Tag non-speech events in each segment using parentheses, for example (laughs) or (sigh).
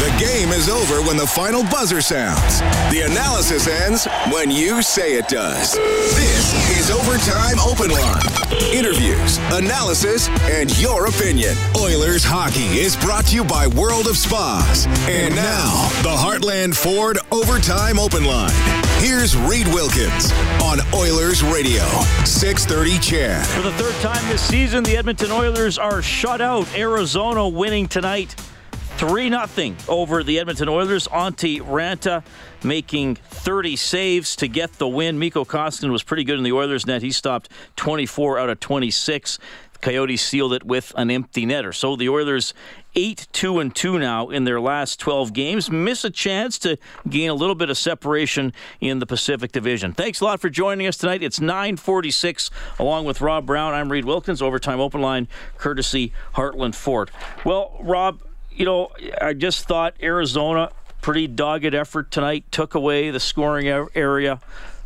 The game is over when the final buzzer sounds. The analysis ends when you say it does. This is Overtime Open Line. Interviews, analysis, and your opinion. Oilers hockey is brought to you by World of Spas. And now, the Heartland Ford Overtime Open Line. Here's Reed Wilkins on Oilers Radio, 630 CHED. For the third time this season, the Edmonton Oilers are shut out. Arizona winning tonight 3 0 over the Edmonton Oilers. Antti Raanta making 30 saves to get the win. Mikko Koskinen was pretty good in the Oilers net. He stopped 24 out of 26. The Coyotes sealed it with an empty netter. So the Oilers 8 2 and 2 now in their last 12 games. Miss a chance to gain a little bit of separation in the Pacific Division. Thanks a lot for joining us tonight. It's 946 along with Rob Brown. I'm Reed Wilkins, overtime open line, courtesy Heartland Ford. Well, Rob, you know, I just thought Arizona, pretty dogged effort tonight, took away the scoring area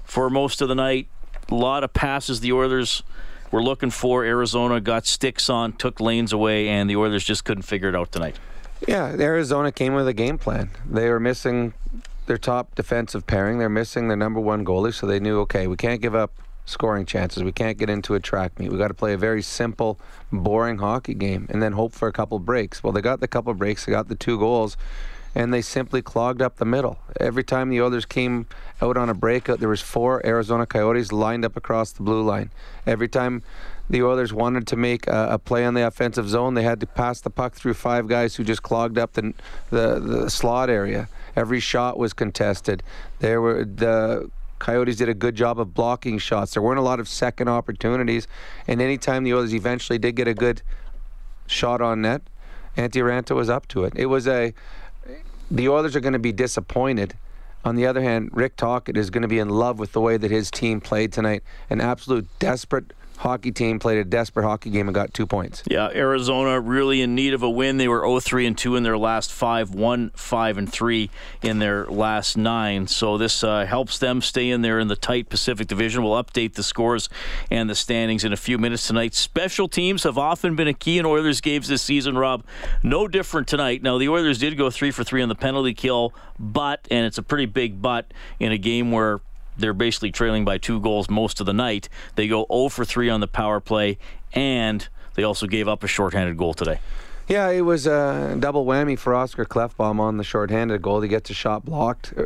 for most of the night. A lot of passes the Oilers were looking for. Arizona got sticks on, took lanes away, and the Oilers just couldn't figure it out tonight. Yeah, Arizona came with a game plan. They were missing their top defensive pairing. They're missing their number one goalie, so they knew, okay, we can't give up scoring chances. We can't get into a track meet. We got to play a very simple, boring hockey game and then hope for a couple breaks. Well, they got the couple breaks, they got the two goals, and they simply clogged up the middle. Every time the others came out on a breakout, there was four Arizona Coyotes lined up across the blue line. Every time the Oilers wanted to make a, a, play on the offensive zone, they had to pass the puck through five guys who just clogged up the the, the slot area. Every shot was contested. There were the Coyotes did a good job of blocking shots. There weren't a lot of second opportunities, and anytime the Oilers eventually did get a good shot on net, Antti Raanta was up to it. It was a the Oilers are going to be disappointed. On the other hand, Rick Tocchet is going to be in love with the way that his team played tonight. An absolute desperate hockey team played a desperate hockey game and got two points. Yeah, Arizona really in need of a win. They were 0-3 and 2 in their last five, 1-5 and 3 in their last nine. So this uh, helps them stay in there in the tight Pacific Division. We'll update the scores and the standings in a few minutes tonight. Special teams have often been a key in Oilers games this season, Rob. No different tonight. Now the Oilers did go 3 for 3 on the penalty kill, but and it's a pretty big but in a game where they're basically trailing by two goals most of the night. They go 0 for 3 on the power play, and they also gave up a shorthanded goal today. Yeah, it was a double whammy for Oscar Klefbom on the shorthanded goal. He gets a shot blocked, uh,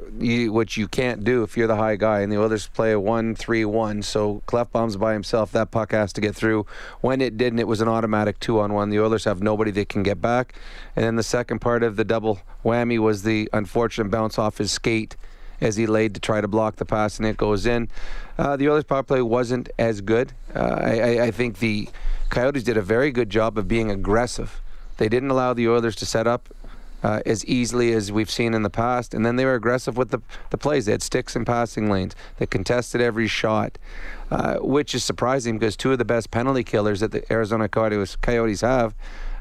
which you can't do if you're the high guy. And the others play a 1 3 1. So Klefbom's by himself. That puck has to get through. When it didn't, it was an automatic 2 on 1. The Oilers have nobody that can get back. And then the second part of the double whammy was the unfortunate bounce off his skate as he laid to try to block the pass, and it goes in. Uh, the Oilers' power play wasn't as good. Uh, I, I, think the Coyotes did a very good job of being aggressive. They didn't allow the Oilers to set up uh, as easily as we've seen in the past. And then they were aggressive with the, the plays. They had sticks and passing lanes. They contested every shot, uh, which is surprising because two of the best penalty killers that the Arizona Coyotes have,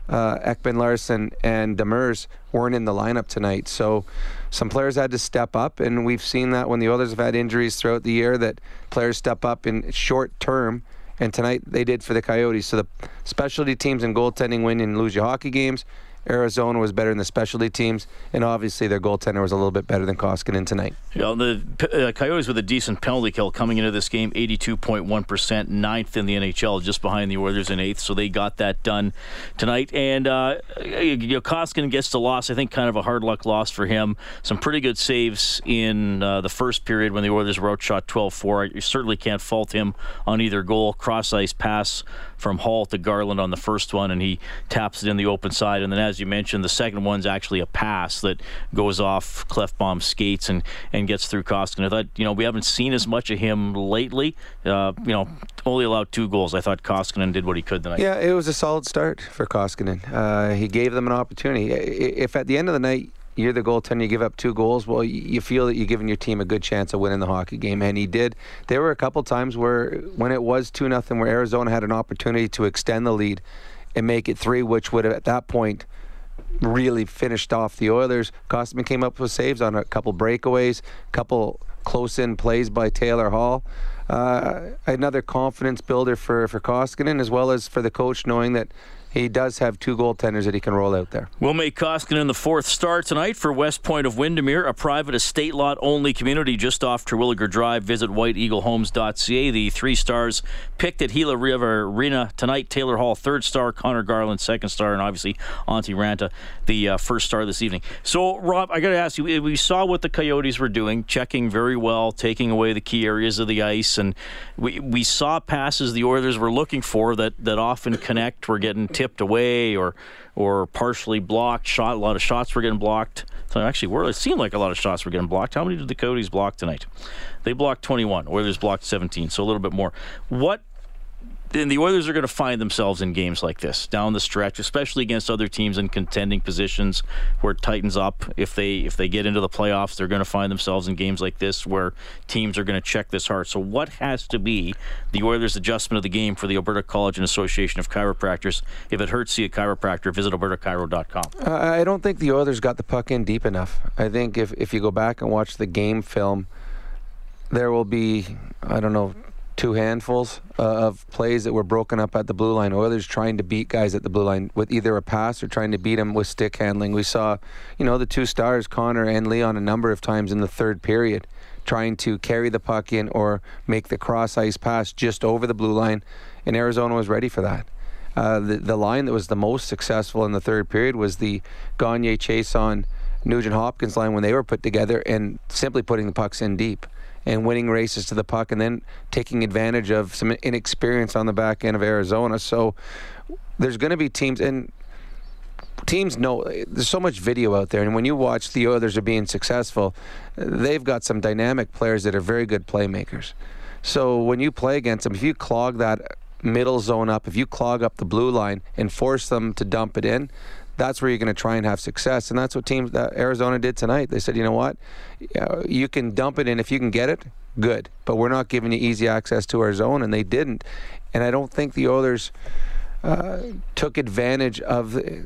uh, Ekman-Larsson and Demers, weren't in the lineup tonight. So some players had to step up, and we've seen that when the others have had injuries throughout the year, that players step up in short term. And tonight they did for the Coyotes. So the specialty teams and goaltending win and lose your hockey games. Arizona was better in the specialty teams, and obviously their goaltender was a little bit better than Koskinen tonight. Yeah, the uh, Coyotes with a decent penalty kill coming into this game, 82.1%, ninth in the NHL, just behind the Oilers in eighth. So they got that done tonight. And uh, you know, Koskinen gets the loss. I think kind of a hard luck loss for him. Some pretty good saves in uh, the first period when the Oilers were outshot 12-4. You certainly can't fault him on either goal. Cross ice pass from Hall to Garland on the first one, and he taps it in the open side. And then, as you mentioned, the second one's actually a pass that goes off Klefbom's skates and, and gets through Koskinen. I thought, you know, we haven't seen as much of him lately. Uh, you know, only allowed two goals. I thought Koskinen did what he could tonight. Yeah, it was a solid start for Koskinen. Uh, he gave them an opportunity. If at the end of the night you're the goaltender, you give up two goals, well, you feel that you're giving your team a good chance of winning the hockey game, and he did. There were a couple times where, when it was 2 nothing, where Arizona had an opportunity to extend the lead and make it three, which would have, at that point, really finished off the Oilers. Koskinen came up with saves on a couple breakaways, a couple close in plays by Taylor Hall. uh, another confidence builder for for Koskinen as well as for the coach, knowing that he does have two goaltenders that he can roll out there. We'll make Koskinen the fourth star tonight for West Point of Windermere, a private estate lot only community just off Terwilliger Drive. Visit whiteeaglehomes.ca. The three stars picked at Gila River Arena tonight. Taylor Hall, third star. Conor Garland, second star. And obviously, Antti Raanta, the uh, first star this evening. So, Rob, I got to ask you, we saw what the Coyotes were doing, checking very well, taking away the key areas of the ice. And we, we saw passes the Oilers were looking for that, that often connect. We're getting tipped away or or partially blocked. Shot a lot of shots were getting blocked. So actually, were it seemed like a lot of shots were getting blocked. How many did the Coyotes block tonight? They blocked 21. Oilers blocked 17, so a little bit more. What then the Oilers are going to find themselves in games like this down the stretch, especially against other teams in contending positions where it tightens up. If they if they get into the playoffs, they're going to find themselves in games like this where teams are going to check this hard. So what has to be the Oilers' adjustment of the game for the Alberta College and Association of Chiropractors? If it hurts, see a chiropractor. Visit albertachiro.com. Uh, I don't think the Oilers got the puck in deep enough. I think if if you go back and watch the game film, there will be I don't know two handfuls uh, of plays that were broken up at the blue line. Oilers trying to beat guys at the blue line with either a pass or trying to beat them with stick handling. We saw, you know, the two stars, Connor and Leon, a number of times in the third period, trying to carry the puck in or make the cross ice pass just over the blue line, and Arizona was ready for that. Uh, the, the line that was the most successful in the third period was the Gagne Chiasson Nugent Hopkins line when they were put together and simply putting the pucks in deep and winning races to the puck and then taking advantage of some inexperience on the back end of Arizona. So there's going to be teams and teams know there's so much video out there and when you watch the others are being successful, they've got some dynamic players that are very good playmakers. So when you play against them, if you clog that middle zone up, if you clog up the blue line and force them to dump it in, that's where you're going to try and have success. And that's what teams that uh, Arizona did tonight. They said, you know what, you can dump it in if you can get it, good. But we're not giving you easy access to our zone, and they didn't. And I don't think the Oilers uh, took advantage of the,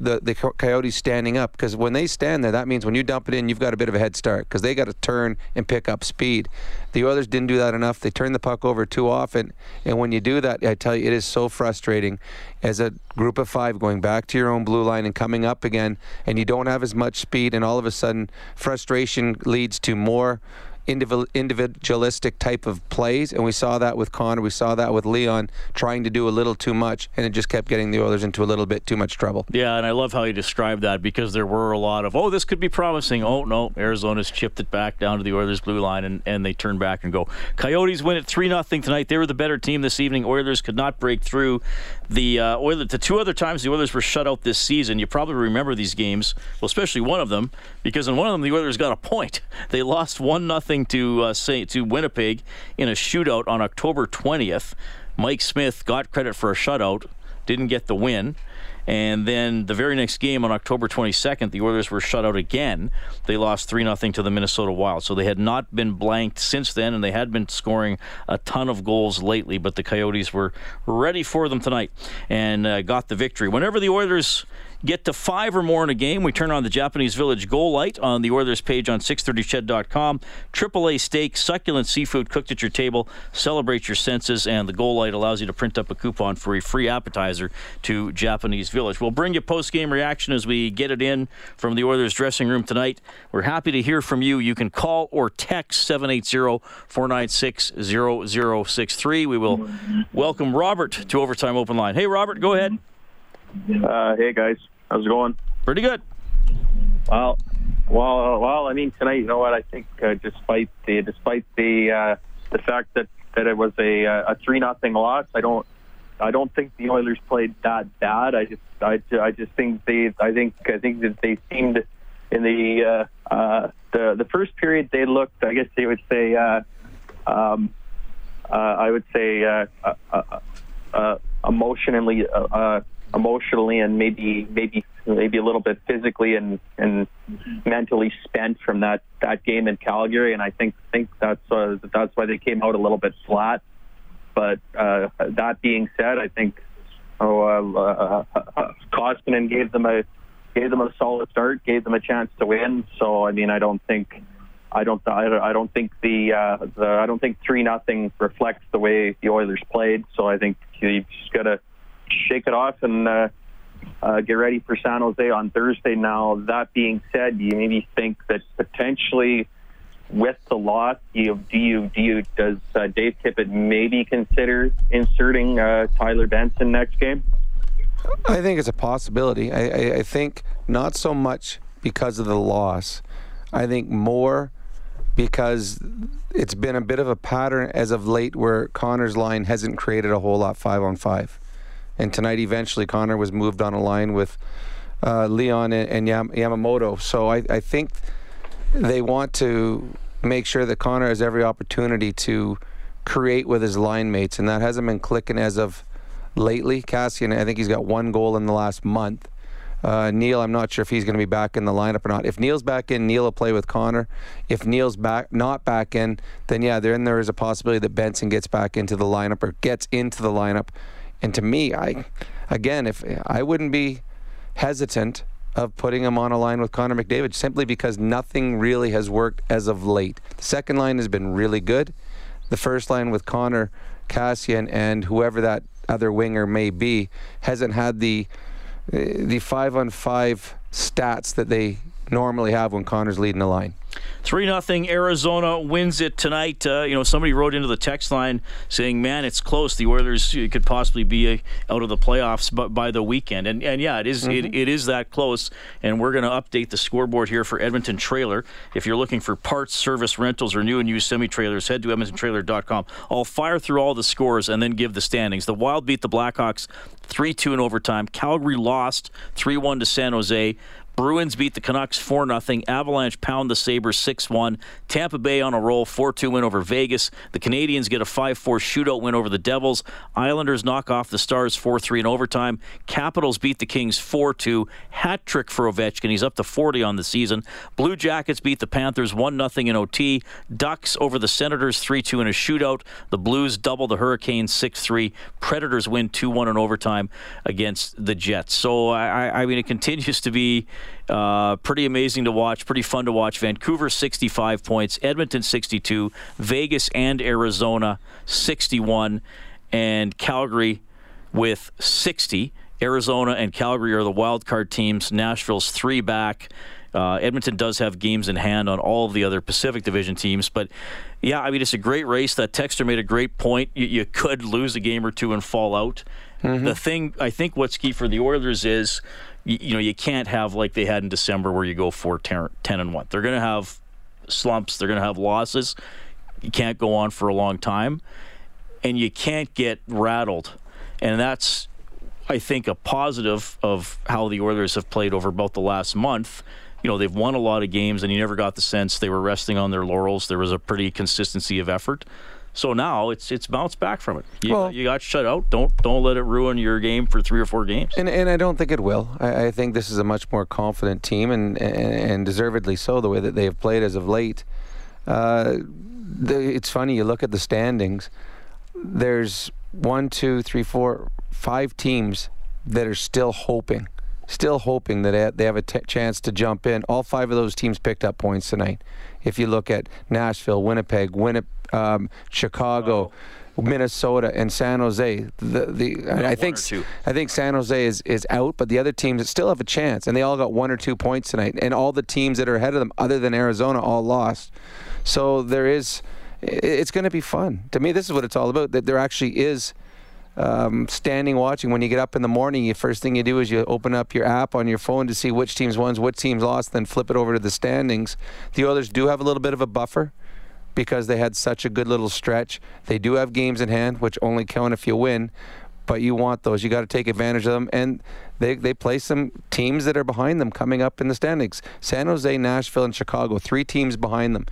the, the, Coyotes standing up because when they stand there, that means when you dump it in, you've got a bit of a head start because they got to turn and pick up speed. The Oilers didn't do that enough. They turned the puck over too often, and when you do that, I tell you, it is so frustrating as a group of five going back to your own blue line and coming up again, and you don't have as much speed, and all of a sudden, frustration leads to more individualistic type of plays, and we saw that with Connor. We saw that with Leon trying to do a little too much, and it just kept getting the Oilers into a little bit too much trouble. Yeah, and I love how you described that because there were a lot of, oh, this could be promising. Oh, no, Arizona's chipped it back down to the Oilers' blue line, and, and they turn back and go. Coyotes win it 3 0 tonight. They were the better team this evening. Oilers could not break through. The uh, Oilers, the two other times the Oilers were shut out this season, you probably remember these games, well, especially one of them, because in one of them the Oilers got a point. They lost 1 0 to uh, say to Winnipeg in a shootout on October 20th. Mike Smith got credit for a shutout, didn't get the win. And then the very next game on October 22nd, the Oilers were shut out again. They lost 3 0 to the Minnesota Wild. So they had not been blanked since then, and they had been scoring a ton of goals lately. But the Coyotes were ready for them tonight and uh, got the victory. Whenever the Oilers get to five or more in a game, we turn on the Japanese Village Goal Light on the Oilers page on 630ched.com. AAA steak, succulent seafood cooked at your table. Celebrate your senses, and the Goal Light allows you to print up a coupon for a free appetizer to Japanese Village. We'll bring you post game reaction as we get it in from the Oilers dressing room tonight. We're happy to hear from you. You can call or text 780 496 0063. We will welcome Robert to Overtime Open Line. Hey, Robert, go ahead. Uh, hey guys, how's it going? Pretty good. Well, well, well. I mean, tonight, you know what? I think, uh, despite the despite the uh, the fact that, that it was a a three nothing loss, I don't I don't think the Oilers played that bad. I just I, I just think they I think I think that they seemed in the uh, uh, the the first period they looked. I guess they would say. Uh, um, uh, I would say uh, uh, uh, uh emotionally uh, uh, emotionally and maybe maybe maybe a little bit physically and and mentally spent from that that game in Calgary. And I think think that's uh, that's why they came out a little bit flat. But uh, that being said I think oh uh, uh, uh, Koskinen gave them a gave them a solid start gave them a chance to win. So I mean I don't think I don't I don't think the, uh, the I don't think three nothing reflects the way the Oilers played. So I think you just got to shake it off and uh, uh, get ready for San Jose on Thursday. Now that being said, you maybe think that potentially with the loss, you do you do you does uh, Dave Tippett maybe consider inserting uh, Tyler Benson next game? I think it's a possibility. I, I, I think not so much because of the loss. I think more because it's been a bit of a pattern as of late where Connor's line hasn't created a whole lot five on five. And tonight, eventually, Connor was moved on a line with uh, Leon and, and Yam- Yamamoto. So I, I think they want to make sure that Connor has every opportunity to create with his line mates, and that hasn't been clicking as of lately. Kassian, I think he's got one goal in the last month. Uh, Neal, I'm not sure if he's going to be back in the lineup or not. If Neal's back in, Neal will play with Connor. If Neal's back, not back in, then yeah, then there is a possibility that Benson gets back into the lineup or gets into the lineup. And to me, I, again, if I wouldn't be hesitant of putting him on a line with Connor McDavid simply because nothing really has worked as of late. The second line has been really good. The first line with Connor, Kassian, and whoever that other winger may be hasn't had the the five on five stats that they normally have when Connor's leading the line. 3 nothing. Arizona wins it tonight. Uh, you know, somebody wrote into the text line saying, man, it's close. The Oilers could possibly be a, out of the playoffs by, by the weekend. And, and yeah, it is, mm-hmm. it, it is that close. And we're going to update the scoreboard here for Edmonton Trailer. If you're looking for parts, service, rentals, or new and used semi trailers, head to EdmontonTrailer.com. I'll fire through all the scores and then give the standings. The Wild beat the Blackhawks 3 2 in overtime. Calgary lost 3 1 to San Jose. Bruins beat the Canucks 4 0. Avalanche pound the Sabres 6 1. Tampa Bay on a roll 4 2 win over Vegas. The Canadiens get a 5 4 shootout win over the Devils. Islanders knock off the Stars 4 3 in overtime. Capitals beat the Kings 4 2. Hat trick for Ovechkin. He's up to 40 on the season. Blue Jackets beat the Panthers 1 0 in OT. Ducks over the Senators 3 2 in a shootout. The Blues double the Hurricanes 6 3. Predators win 2 1 in overtime against the Jets. So, I, I mean, it continues to be uh, pretty amazing to watch, pretty fun to watch. Vancouver 65 points, Edmonton 62, Vegas and Arizona 61, and Calgary with 60. Arizona and Calgary are the wild card teams. Nashville's three back. Uh, Edmonton does have games in hand on all of the other Pacific Division teams, but yeah, I mean it's a great race. That Texter made a great point. You, you could lose a game or two and fall out. Mm-hmm. The thing I think what's key for the Oilers is you, you know, you can't have like they had in December where you go 4 10, 10 and 1. They're going to have slumps, they're going to have losses. You can't go on for a long time, and you can't get rattled. And that's, I think, a positive of how the Oilers have played over about the last month you know they've won a lot of games and you never got the sense they were resting on their laurels there was a pretty consistency of effort so now it's it's bounced back from it. You, well, you got shut out. Don't don't let it ruin your game for three or four games. And and I don't think it will. I, I think this is a much more confident team and, and, and deservedly so the way that they have played as of late. Uh, the, it's funny you look at the standings. There's one, two, three, four, five teams that are still hoping still hoping that they have a t- chance to jump in. All five of those teams picked up points tonight. If you look at Nashville, Winnipeg, Winnipeg um, Chicago. Minnesota and San Jose. The the I think I think San Jose is, is out, but the other teams still have a chance, and they all got one or two points tonight. And all the teams that are ahead of them, other than Arizona, all lost. So there is, it's going to be fun. To me, this is what it's all about. That there actually is. Um, standing watching when you get up in the morning you first thing you do is you open up your app on your phone to see which teams won what teams lost then flip it over to the standings the Oilers do have a little bit of a buffer because they had such a good little stretch. They do have games in hand, which only count if you win, but you want those. You got to take advantage of them. And they, they play some teams that are behind them coming up in the standings. San Jose, Nashville, and Chicago, three teams behind them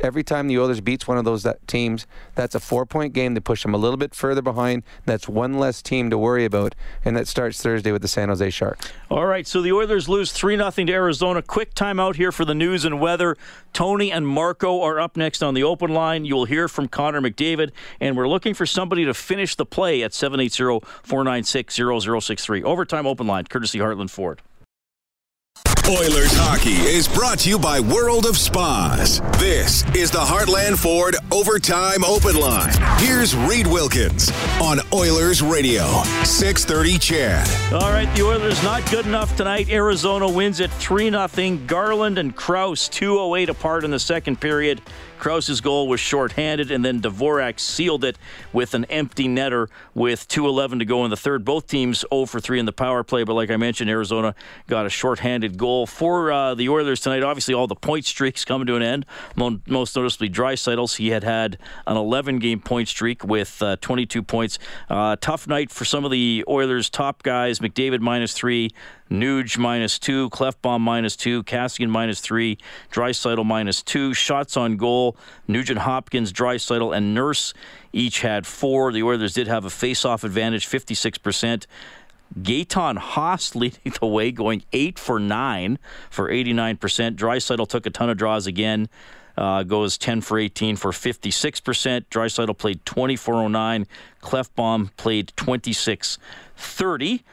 every time the Oilers beats one of those that teams, that's a four-point game. They push them a little bit further behind. That's one less team to worry about, and that starts Thursday with the San Jose Sharks. All right, so the Oilers lose three 0 to Arizona. Quick timeout here for the news and weather. Tony and Marco are up next on the open line. You'll hear from Connor McDavid, and we're looking for somebody to finish the play at 780-496-0063. Overtime open line, courtesy Heartland Ford. Oilers hockey is brought to you by World of Spas. This is the Heartland Ford Overtime Open Line. Here's Reed Wilkins on Oilers Radio, 630 CHED. All right, the Oilers not good enough tonight. Arizona wins at 3 0. Garland and Crouse 208 apart in the second period. Crouse's goal was shorthanded, and then Dvorak sealed it with an empty netter with 2.11 to go in the third. Both teams 0 for 3 in the power play, but like I mentioned, Arizona got a shorthanded goal for uh, the Oilers tonight. Obviously, all the point streaks coming to an end. Most noticeably, Draisaitl's. He had had an 11 game point streak with uh, 22 points. Uh, tough night for some of the Oilers' top guys. McDavid minus three. Nuge minus two, Klefbom minus two, Kassian minus three, Draisaitl minus two. Shots on goal, Nugent Hopkins, Draisaitl, and Nurse each had four. The Oilers did have a face-off advantage, 56%. Gaetan Haas (laughs) leading the way, going eight for nine for 89%. Draisaitl took a ton of draws again. Uh, goes 10 for 18 for 56%. Draisaitl played 2409. Klefbom played 2630.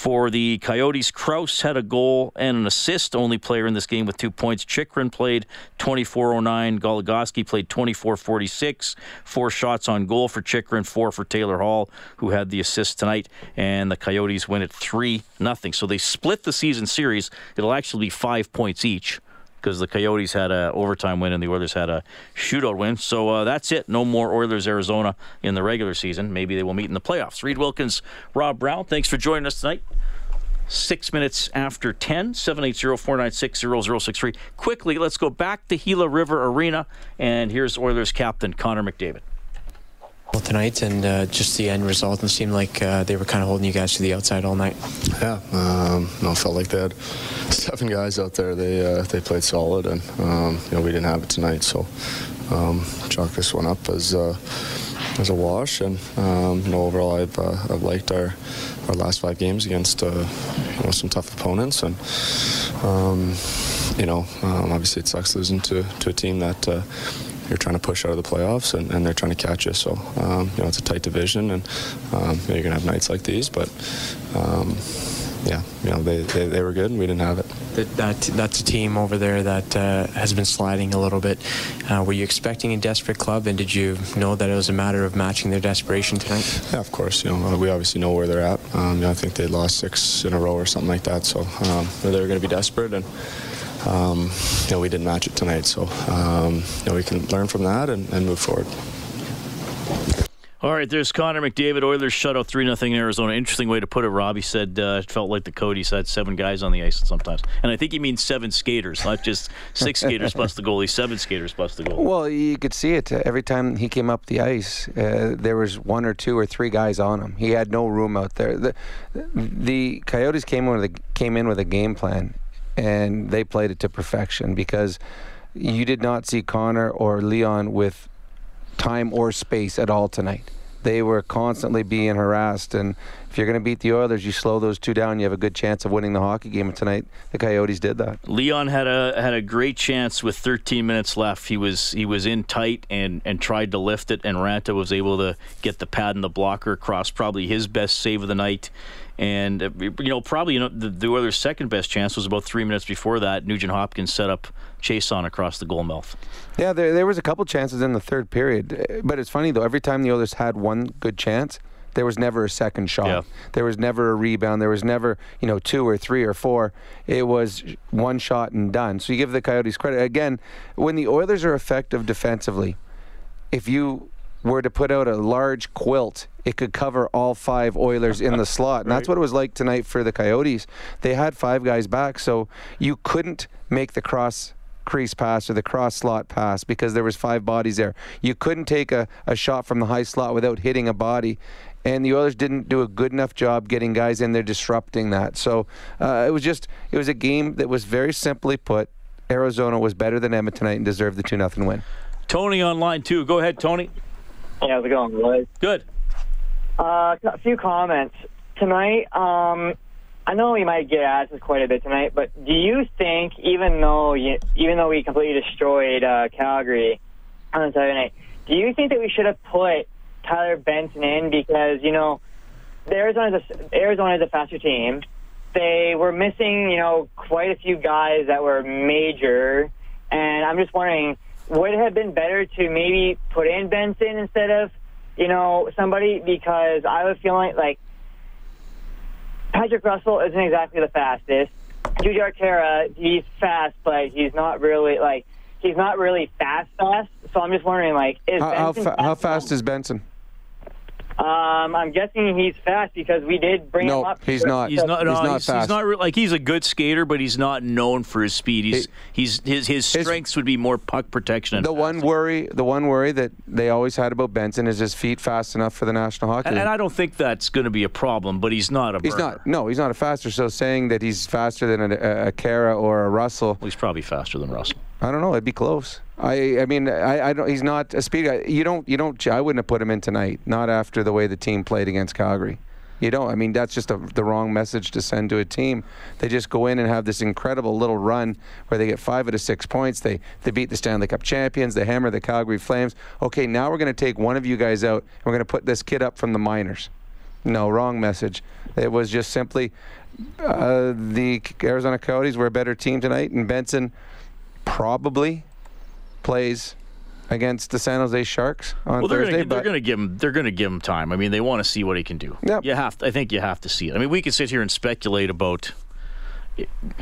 For the Coyotes, Crouse had a goal and an assist, only player in this game with two points. Chychrun played 24.09. Goligoski played 24.46. Four shots on goal for Chychrun, four for Taylor Hall, who had the assist tonight. And the Coyotes win at 3 nothing. So they split the season series. It'll actually be five points each because the Coyotes had a overtime win and the Oilers had a shootout win. So uh, that's it. No more Oilers Arizona in the regular season. Maybe they will meet in the playoffs. Reed Wilkins, Rob Brown, thanks for joining us tonight. Six minutes after 10, 780 496 0063. Quickly, let's go back to Gila River Arena, and here's Oilers captain Connor McDavid well tonight, and uh, just the end result. And seemed like uh, they were kind of holding you guys to the outside all night. Yeah, um, no, felt like they had (laughs) seven guys out there. They uh, they played solid, and um, you know we didn't have it tonight, so um, chalk this one up as uh, as a wash. And um, you know overall, I've uh, I've liked our our last five games against uh, you know some tough opponents, and um, you know um, obviously it sucks losing to to a team that you're trying to push out of the playoffs, and, and they're trying to catch you. So um, you know it's a tight division, and um, you are gonna have nights like these, but. Um, yeah, you know they, they, they, were good and we didn't have it. That, that that's a team over there that uh, has been sliding a little bit. Uh, were you expecting a desperate club, and did you know that it was a matter of matching their desperation tonight? Yeah, of course. You know we obviously know where they're at. Um, you know, I think they lost six in a row or something like that, so um, they were going to be desperate and um, you know, we didn't match it tonight. So, um, you know, we can learn from that and, and move forward. All right, there's Connor McDavid. Oilers shutout 3 0 in Arizona. Interesting way to put it, Rob. He said uh, it felt like the Cody's had seven guys on the ice sometimes. And I think he means seven skaters, not just six (laughs) skaters plus the goalie, seven skaters plus the goalie. Well, you could see it uh, every time he came up the ice. Uh, there was one or two or three guys on him. He had no room out there. The, the Coyotes came in, with a, came in with a game plan, and they played it to perfection because you did not see Connor or Leon with time or space at all tonight. They were constantly being harassed, and if you're going to beat the Oilers, you slow those two down. You have a good chance of winning the hockey game. And tonight, the Coyotes did that. Leon had a had a great chance with 13 minutes left. He was he was in tight and and tried to lift it, and Raanta was able to get the pad and the blocker across. Probably his best save of the night. And uh, you know, probably you know the, the Oilers' second best chance was about three minutes before that. Nugent Hopkins set up Chiasson across the goal mouth. Yeah, there there was a couple chances in the third period, but it's funny though. Every time the Oilers had one good chance, there was never a second shot. Yeah. There was never a rebound. There was never, you know, two or three or four. It was one shot and done. So you give the Coyotes credit. Again, when the Oilers are effective defensively, if you were to put out a large quilt, it could cover all five Oilers in the (laughs) slot. And right. that's what it was like tonight for the Coyotes. They had five guys back, so you couldn't make the cross crease pass or the cross slot pass because there was five bodies there. You couldn't take a, a shot from the high slot without hitting a body. And the Oilers didn't do a good enough job getting guys in there disrupting that. So uh, it was just it was a game that was very simply put. Arizona was better than Edmonton tonight and deserved the two nothing win. Tony on line two. Go ahead, Tony. Hey, how's it going, boys? Good. Uh, a few comments tonight. Um, I know we might get asked this quite a bit tonight, but do you think, even though you, even though we completely destroyed uh, Calgary on Saturday night, do you think that we should have put Tyler Benson in? Because you know Arizona a, Arizona is a faster team, they were missing, you know, quite a few guys that were major, and I'm just wondering, would it have been better to maybe put in Benson instead of, you know, somebody? Because I was feeling like Patrick Russell isn't exactly the fastest. Jujhar Khaira, he's fast, but he's not really like he's not really fast fast. So I'm just wondering, like, is How, how, fa- how fast is Benson? Um, I'm guessing he's fast because we did bring No, him up. he's not. He's not. No, He's he's, not he's fast. not re- like he's a good skater, but he's not known for his speed. He's he's his his strengths would be more puck protection. And The one worry, the one worry that they always had about Benson is his feet fast enough for the National Hockey and, League. and I don't think that's going to be a problem. But he's not a. He's burner. not. No, he's not a faster. So saying that he's faster than a, a Khaira or a Russell, Well, he's probably faster than Russell. I don't know. It'd be close. I. I mean, I. I don't. He's not a speed guy. You don't. You don't. I wouldn't have put him in tonight. Not after the way the team played against Calgary. You don't. I mean, that's just a, the wrong message to send to a team. They just go in and have this incredible little run where they get five out of six points. They they beat the Stanley Cup champions. They hammer the Calgary Flames. Okay, now we're going to take one of you guys out. and We're going to put this kid up from the minors. No, wrong message. It was just simply uh, the Arizona Coyotes were a better team tonight, and Benson probably plays against the San Jose Sharks on Well, they're Thursday. going to they're going to give him they're going to give him time. I mean, they want to see what he can do. Yep. You have. To, I think you have to see it. I mean, we can sit here and speculate about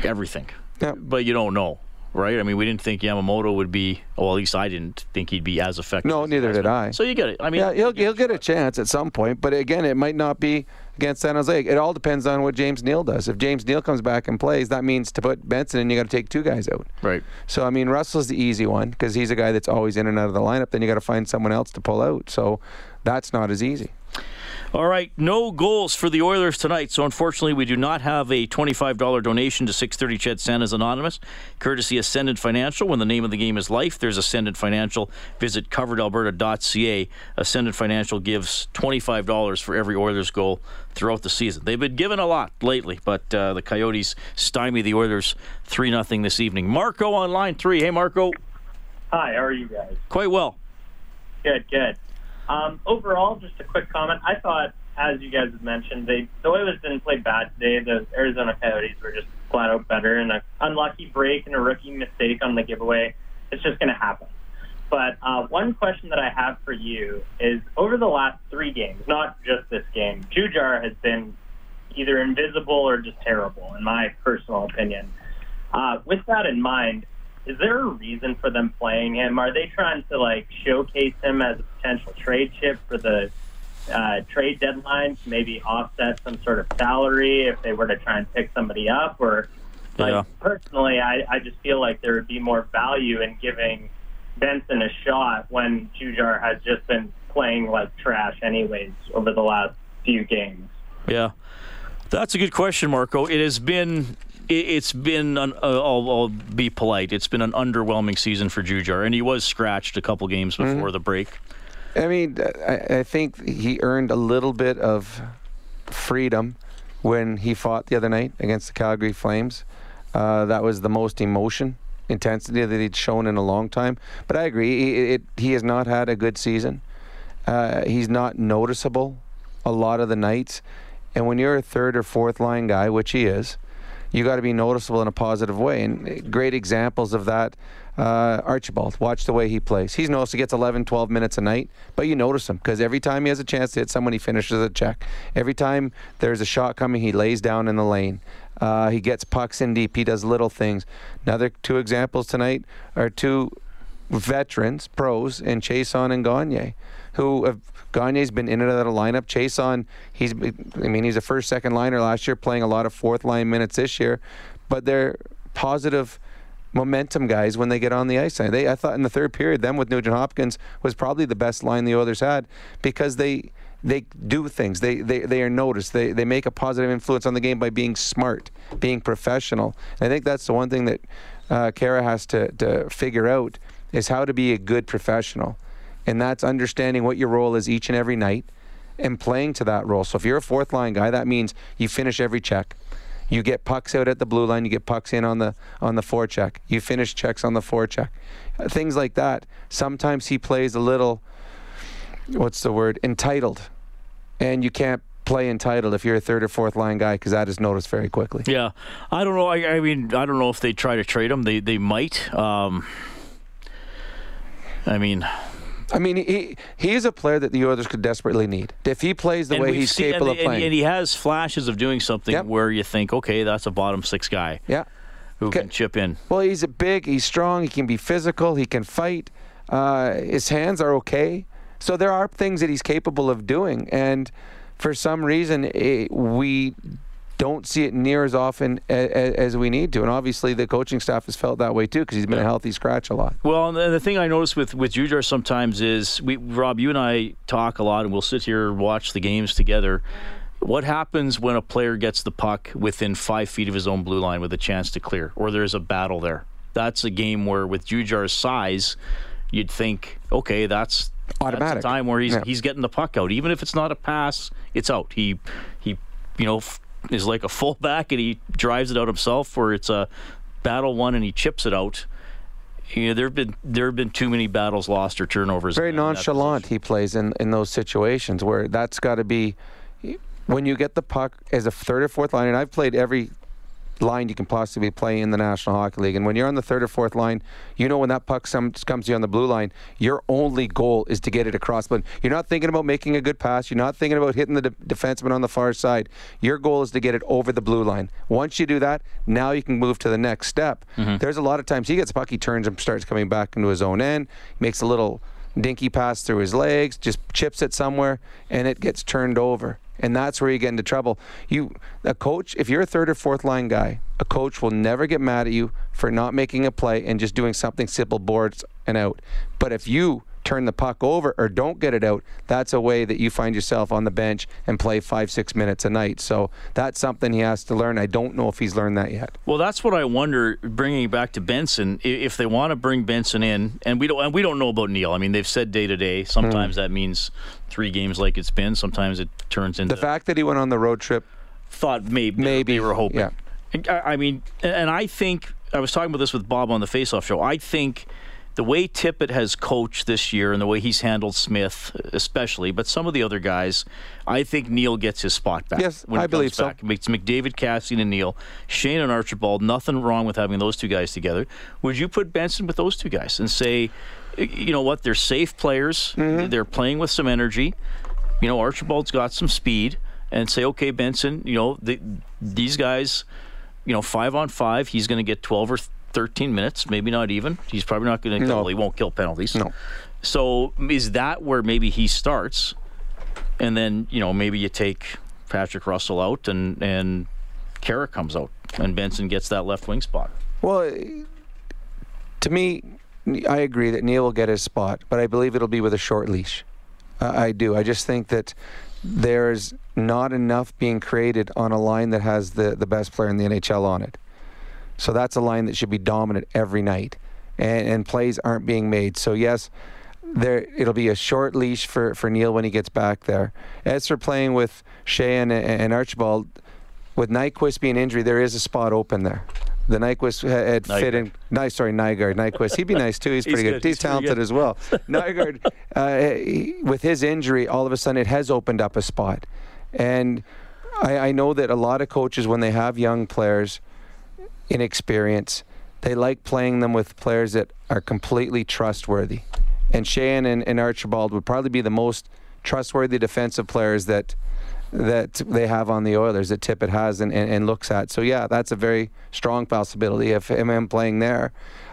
everything, Yep. but you don't know, right? I mean, we didn't think Yamamoto would be. Well, at least I didn't think he'd be as effective. No, as neither did. I. So you get it. I mean, yeah, he'll he'll get a chance at some point, but again, it might not be against San Jose. It all depends on what James Neal does. If James Neal comes back and plays, that means to put Benson in, you got to take two guys out. right. So I mean, Russell's the easy one because he's a guy that's always in and out of the lineup. Then you got to find someone else to pull out. So that's not as easy. All right, no goals for the Oilers tonight. So unfortunately, we do not have a $25 donation to 630 Ched Santa's Anonymous, courtesy Ascendant Financial. When the name of the game is life, there's Ascendant Financial. Visit coveredalberta.ca. Ascendant Financial gives $25 for every Oilers goal throughout the season. They've been given a lot lately, but uh, the Coyotes stymie the Oilers 3 0 this evening. Marco on line three. Hey, Marco. Hi, how are you guys? Quite well. Good, good. Um, overall, just a quick comment. I thought, as you guys have mentioned, they the Oilers didn't play bad today. The Arizona Coyotes were just flat out better, and an unlucky break and a rookie mistake on the giveaway. It's just going to happen. But uh, one question that I have for you is: over the last three games, not just this game, Jujhar has been either invisible or just terrible, in my personal opinion. Uh, with that in mind, is there a reason for them playing him? Are they trying to like showcase him as a potential trade chip for the uh, trade deadline to maybe offset some sort of salary if they were to try and pick somebody up? Or like Yeah. personally, I, I just feel like there would be more value in giving Benson a shot when Jujhar has just been playing like trash anyways over the last few games. Yeah, that's a good question, Marco. It has been. It- It's been, an, uh, I'll, I'll be polite. It's been an underwhelming season for Jujhar, and he was scratched a couple games before the break. I mean, I, I think he earned a little bit of freedom when he fought the other night against the Calgary Flames. Uh, that was the most emotion, intensity that he'd shown in a long time. But I agree, he, it, he has not had a good season. Uh, he's not noticeable a lot of the nights. And when you're a third or fourth line guy, which he is, you got to be noticeable in a positive way. And great examples of that, uh, Archibald. Watch the way he plays. He's noticed he gets 11, 12 minutes a night, but you notice him because every time he has a chance to hit someone, he finishes a check. Every time there's a shot coming, he lays down in the lane. Uh, he gets pucks in deep. He does little things. Another two examples tonight are two veterans, pros, in Chiasson and Gagne, who have Gagne's been in and out of the lineup. Chiasson, he's I mean he's a first, second liner last year, playing a lot of fourth line minutes this year, but they're positive momentum guys when they get on the ice. They I thought in the third period, them with Nugent Hopkins was probably the best line the others had because they they do things. They, they they are noticed. They they make a positive influence on the game by being smart, being professional. And I think that's the one thing that uh, Khaira has to to figure out is how to be a good professional, and that's understanding what your role is each and every night, and playing to that role. So if you're a fourth line guy, that means you finish every check. You get pucks out at the blue line. You get pucks in on the on the forecheck. You finish checks on the forecheck. Uh, things like that. Sometimes he plays a little. What's the word? Entitled, and you can't play entitled if you're a third or fourth line guy because that is noticed very quickly. Yeah, I don't know. I, I mean, I don't know if they try to trade him. They they might. Um, I mean, I mean, he he is a player that the Oilers could desperately need. If he plays the and way he's seen- capable and, of playing, and, he has flashes of doing something Yep. where you think, okay, that's a bottom six guy yeah. who Okay. can chip in. Well, he's a big, he's strong, he can be physical, he can fight. Uh, his hands are okay. So there are things that he's capable of doing, and for some reason it, we don't see it near as often as, as we need to. And obviously, the coaching staff has felt that way too because he's been a healthy scratch a lot. Well, and the the thing I notice with with Jujhar sometimes is we Rob, you and I talk a lot, and we'll sit here and watch the games together. What happens when a player gets the puck within five feet of his own blue line with a chance to clear, or there's a battle there? That's a game where, with Jujhar's size, you'd think, okay, that's Automatic. That's a time where he's Yeah. he's getting the puck out, even if it's not a pass, it's out. He he, you know, f- is like a fullback and he drives it out himself, or it's a battle one and he chips it out. You know, there have been there have been too many battles lost or turnovers. Very nonchalant he plays in, in those situations where that's got to be when you get the puck as a third or fourth line. And I've played every line you can possibly play in the National Hockey League. And when you're on the third or fourth line, you know when that puck some, comes to you on the blue line, your only goal is to get it across. But you're not thinking about making a good pass. You're not thinking about hitting the de- defenseman on the far side. Your goal is to get it over the blue line. Once you do that, now you can move to the next step. Mm-hmm. There's a lot of times he gets puck, he turns and starts coming back into his own end, makes a little dinky pass through his legs, just chips it somewhere, and it gets turned over. And that's where you get into trouble. You, a coach, if you're a third or fourth line guy, a coach will never get mad at you for not making a play and just doing something simple, boards and out. But if you turn the puck over or don't get it out, that's a way that you find yourself on the bench and play five, six minutes a night. So that's something he has to learn. I don't know if he's learned that yet. Well, that's what I wonder. Bringing it back to Benson, if they want to bring Benson in, and we don't, and we don't know about Neal. I mean, they've said day to day. Sometimes hmm. that means three games, like it's been. Sometimes it turns into The fact that he went on the road trip, thought maybe Maybe, they were hoping. yeah. I, I mean, and I think I was talking about this with Bob on the Face Off show. I think the way Tippett has coached this year and the way he's handled Smith, especially, but some of the other guys, I think Neal gets his spot back. Yes, when I believe so. back. It's McDavid, Kassian, and Neal, Sheahan and Archibald. Nothing wrong with having those two guys together. Would you put Benson with those two guys and say, you know what, they're safe players. Mm-hmm. They're playing with some energy. You know, Archibald's got some speed, and say, okay, Benson, you know, the, these guys, you know, five on five, he's going to get 12 or 13 minutes, maybe not even. He's probably not going to No. He won't kill penalties. No. So is that where maybe he starts, and then you know maybe you take Patrick Russell out and and Khaira comes out and Benson gets that left wing spot. Well, to me, I agree that Neal will get his spot, but I believe it'll be with a short leash. Uh, I do. I just think that there's not enough being created on a line that has the, the best player in the NHL on it. So that's a line that should be dominant every night, and, and plays aren't being made. So yes, there it'll be a short leash for, for Neal when he gets back there. As for playing with Shea and, and Archibald, with Nyquist being injured, there is a spot open there. The Nyquist ha- had fit in. Nice, sorry, Nygaard. Nyquist. He'd be nice too. He's pretty good. good. He's, He's talented good. as well. (laughs) Nygaard, uh, he- with his injury, all of a sudden it has opened up a spot, and I, I know that a lot of coaches, when they have young players, inexperience, they like playing them with players that are completely trustworthy. And Sheahan and, and Archibald would probably be the most trustworthy defensive players that that they have on the Oilers that Tippett has and, and, and looks at. So yeah, that's a very strong possibility of him playing there.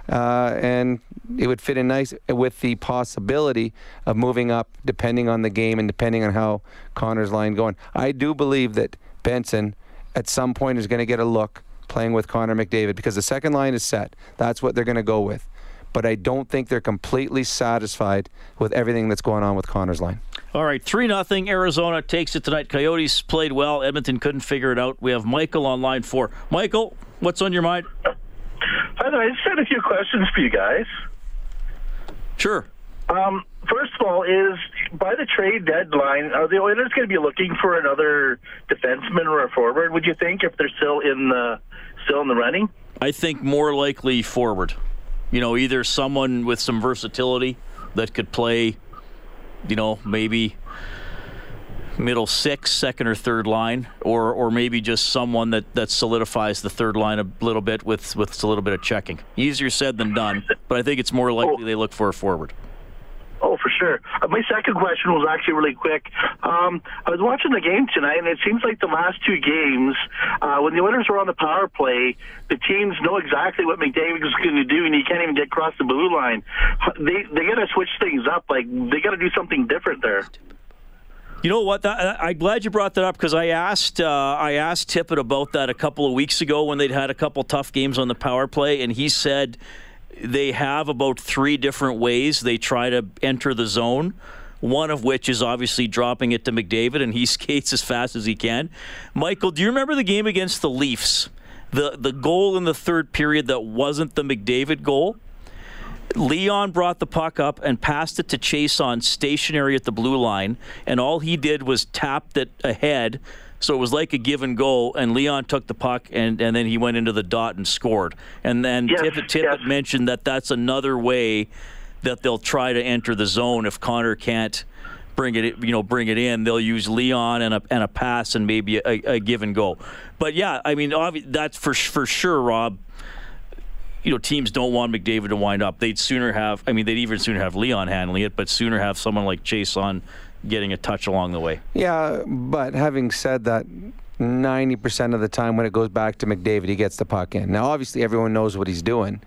Uh, and it would fit in nice with the possibility of moving up depending on the game and depending on how Connor's line going. I do believe that Benson at some point is going to get a look playing with Connor McDavid because the second line is set. That's what they're going to go with. But I don't think they're completely satisfied with everything that's going on with Connor's line. All right, 3 nothing. Arizona takes it tonight. Coyotes played well. Edmonton couldn't figure it out. We have Michael on line four. Michael, what's on your mind? Hi there. I just had a few questions for you guys. Sure. Um, first of all, is by the trade deadline, are the Oilers going to be looking for another defenseman or a forward? Would you think if they're still in the still in the running? I think more likely forward. You know, either someone with some versatility that could play, you know, maybe middle six, second or third line, or or maybe just someone that, that solidifies the third line a little bit with with a little bit of checking. Easier said than done, but I think it's more likely oh. they look for a forward. Oh, for sure. Uh, my second question was actually really quick. Um, I was watching the game tonight, and it seems like the last two games, uh, when the Oilers were on the power play, the teams know exactly what McDavid is going to do, and he can't even get across the blue line. They they got to switch things up. Like they got to do something different there. You know what? That, I'm glad you brought that up because I asked uh, I asked Tippett about that a couple of weeks ago when they'd had a couple tough games on the power play, and he said they have about three different ways they try to enter the zone. One of which is obviously dropping it to McDavid, and he (laughs) skates as fast as he can. Michael, do you remember the game against the Leafs? The the goal in the third period that wasn't the McDavid goal. Leon brought the puck up and passed it to Chiasson stationary at the blue line, and all he did was tapped it ahead. So it was like a give and go, and Leon took the puck, and, and then he went into the dot and scored. And then Yes, Tippett, Tippett yes. mentioned that that's another way that they'll try to enter the zone if Connor can't bring it, you know, bring it in. They'll use Leon and a and a pass and maybe a, a give and go. But yeah, I mean, obvi- that's for for sure, Rob you know, teams don't want McDavid to wind up. They'd sooner have, I mean, they'd even sooner have Leon handling it, but sooner have someone like Chiasson getting a touch along the way. Yeah, but having said that, 90% of the time when it goes back to McDavid, he gets the puck in. Now, obviously, everyone knows what he's doing,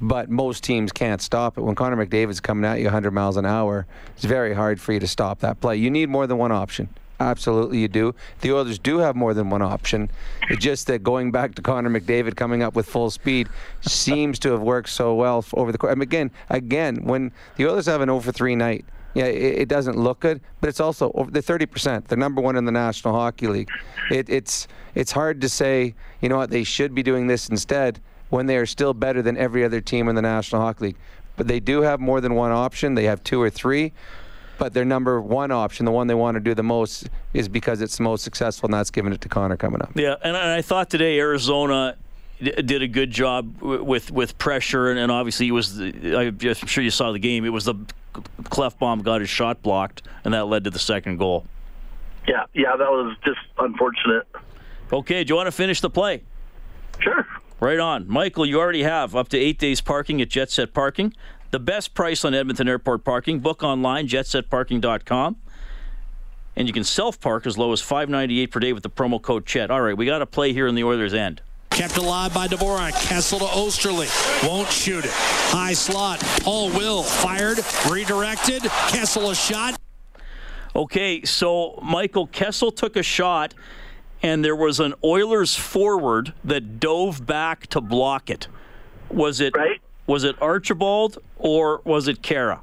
but most teams can't stop it. When Connor McDavid's coming at you 100 miles an hour, it's very hard for you to stop that play. You need more than one option. Absolutely, you do. The Oilers do have more than one option. It's just that going back to Connor McDavid coming up with full speed seems to have worked so well over the course. Again, again, when the Oilers have an oh over three night, yeah, it, it doesn't look good, but it's also over the 30%. They're number one in the National Hockey League. It, it's it's hard to say, you know what, they should be doing this instead when they are still better than every other team in the National Hockey League. But they do have more than one option. They have two or three. But their number one option, the one they want to do the most, is because it's the most successful, and that's giving it to Connor coming up. Yeah, and, I thought today Arizona did a good job with with pressure, and, and obviously it was. The, I'm sure you saw the game. It was the Klefbom got his shot blocked, and that led to the second goal. Yeah, yeah, that was just unfortunate. Okay, do you want to finish the play? Sure. Right on. Michael, you already have up to eight days parking at Jet Set Parking. The best price on Edmonton Airport parking. Book online, jetsetparking.com. And you can self park as low as five ninety eight per day with the promo code CHED. All right, we got a play here in the Oilers' end. Kept alive by Dvorak. Kessel to Oesterle. Won't shoot it. High slot. Paul Will fired. Redirected. Kessel a shot. Okay, so Michael Kessel took a shot, and there was an Oilers forward that dove back to block it. Was it Right. was it Archibald or was it Khaira?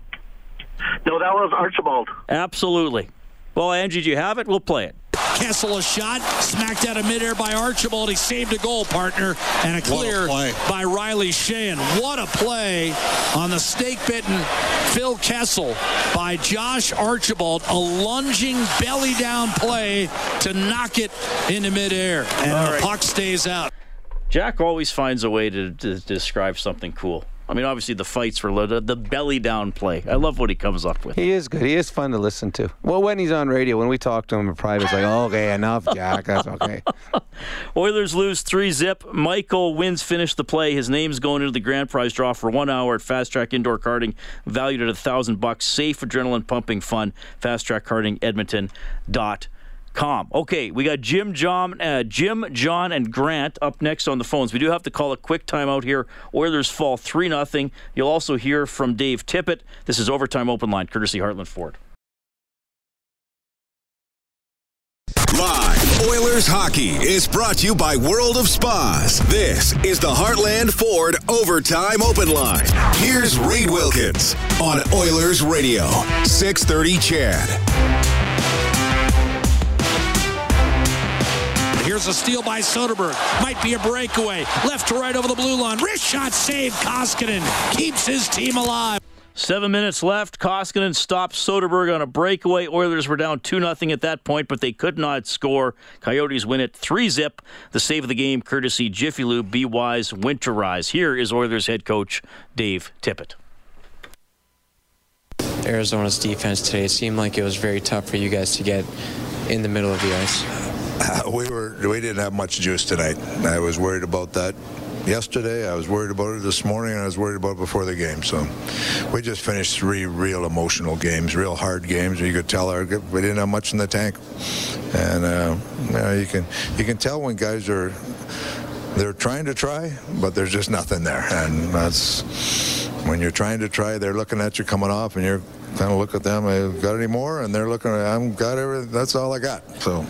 No, that was Archibald. Absolutely. Well, Angie, do you have it? We'll play it. Kessel a shot. Smacked out of midair by Archibald. He saved a goal, partner. And a clear play. by Riley Sheahan. What a play on the snake bitten Phil Kessel by Josh Archibald. A lunging belly down play to knock it into midair. And All the right. puck stays out. Jack always finds a way to, to describe something cool. I mean, obviously the fights were loaded. The belly down play. I love what he comes up with. He is good. He is fun to listen to. Well, when he's on radio, when we talk to him in private, it's like, (laughs) okay, enough, Jack. That's okay. (laughs) Oilers lose three zip. Michael wins finish the play. His name's going into the grand prize draw for one hour at Fast Track Indoor Karting, valued at a thousand bucks. Safe, adrenaline pumping fun. Fast Track Karting Edmonton.com. Okay, we got Jim, John, uh, Jim, John, and Grant up next on the phones. We do have to call a quick timeout here. Oilers fall three 0 You'll also hear from Dave Tippett. This is overtime open line, courtesy Heartland Ford. Live Oilers hockey is brought to you by World of Spas. This is the Heartland Ford Overtime Open Line. Here's Reed Wilkins on Oilers Radio, 630 CHED. Here's a steal by Soderberg. Might be a breakaway. Left to right over the blue line. Wrist shot save. Koskinen keeps his team alive. Seven minutes left. Koskinen stops Soderberg on a breakaway. Oilers were down 2 0 at that point, but they could not score. Coyotes win it 3 zip. The save of the game, courtesy Jiffy Lube, Be Wise, Winterize. Here is Oilers head coach Dave Tippett. Arizona's defense today, it seemed like it was very tough for you guys to get in the middle of the ice? (laughs) we were we didn't have much juice tonight. I was worried about that yesterday. I was worried about it this morning, and I was worried about it before the game. So we just finished three real emotional games, real hard games. You could tell our we didn't have much in the tank, and uh, you, know, you can you can tell when guys are they're trying to try, but there's just nothing there, and that's when you're trying to try. They're looking at you coming off, and you're kind of look at them. I got any more? And they're looking. I'm got everything. That's all I got. So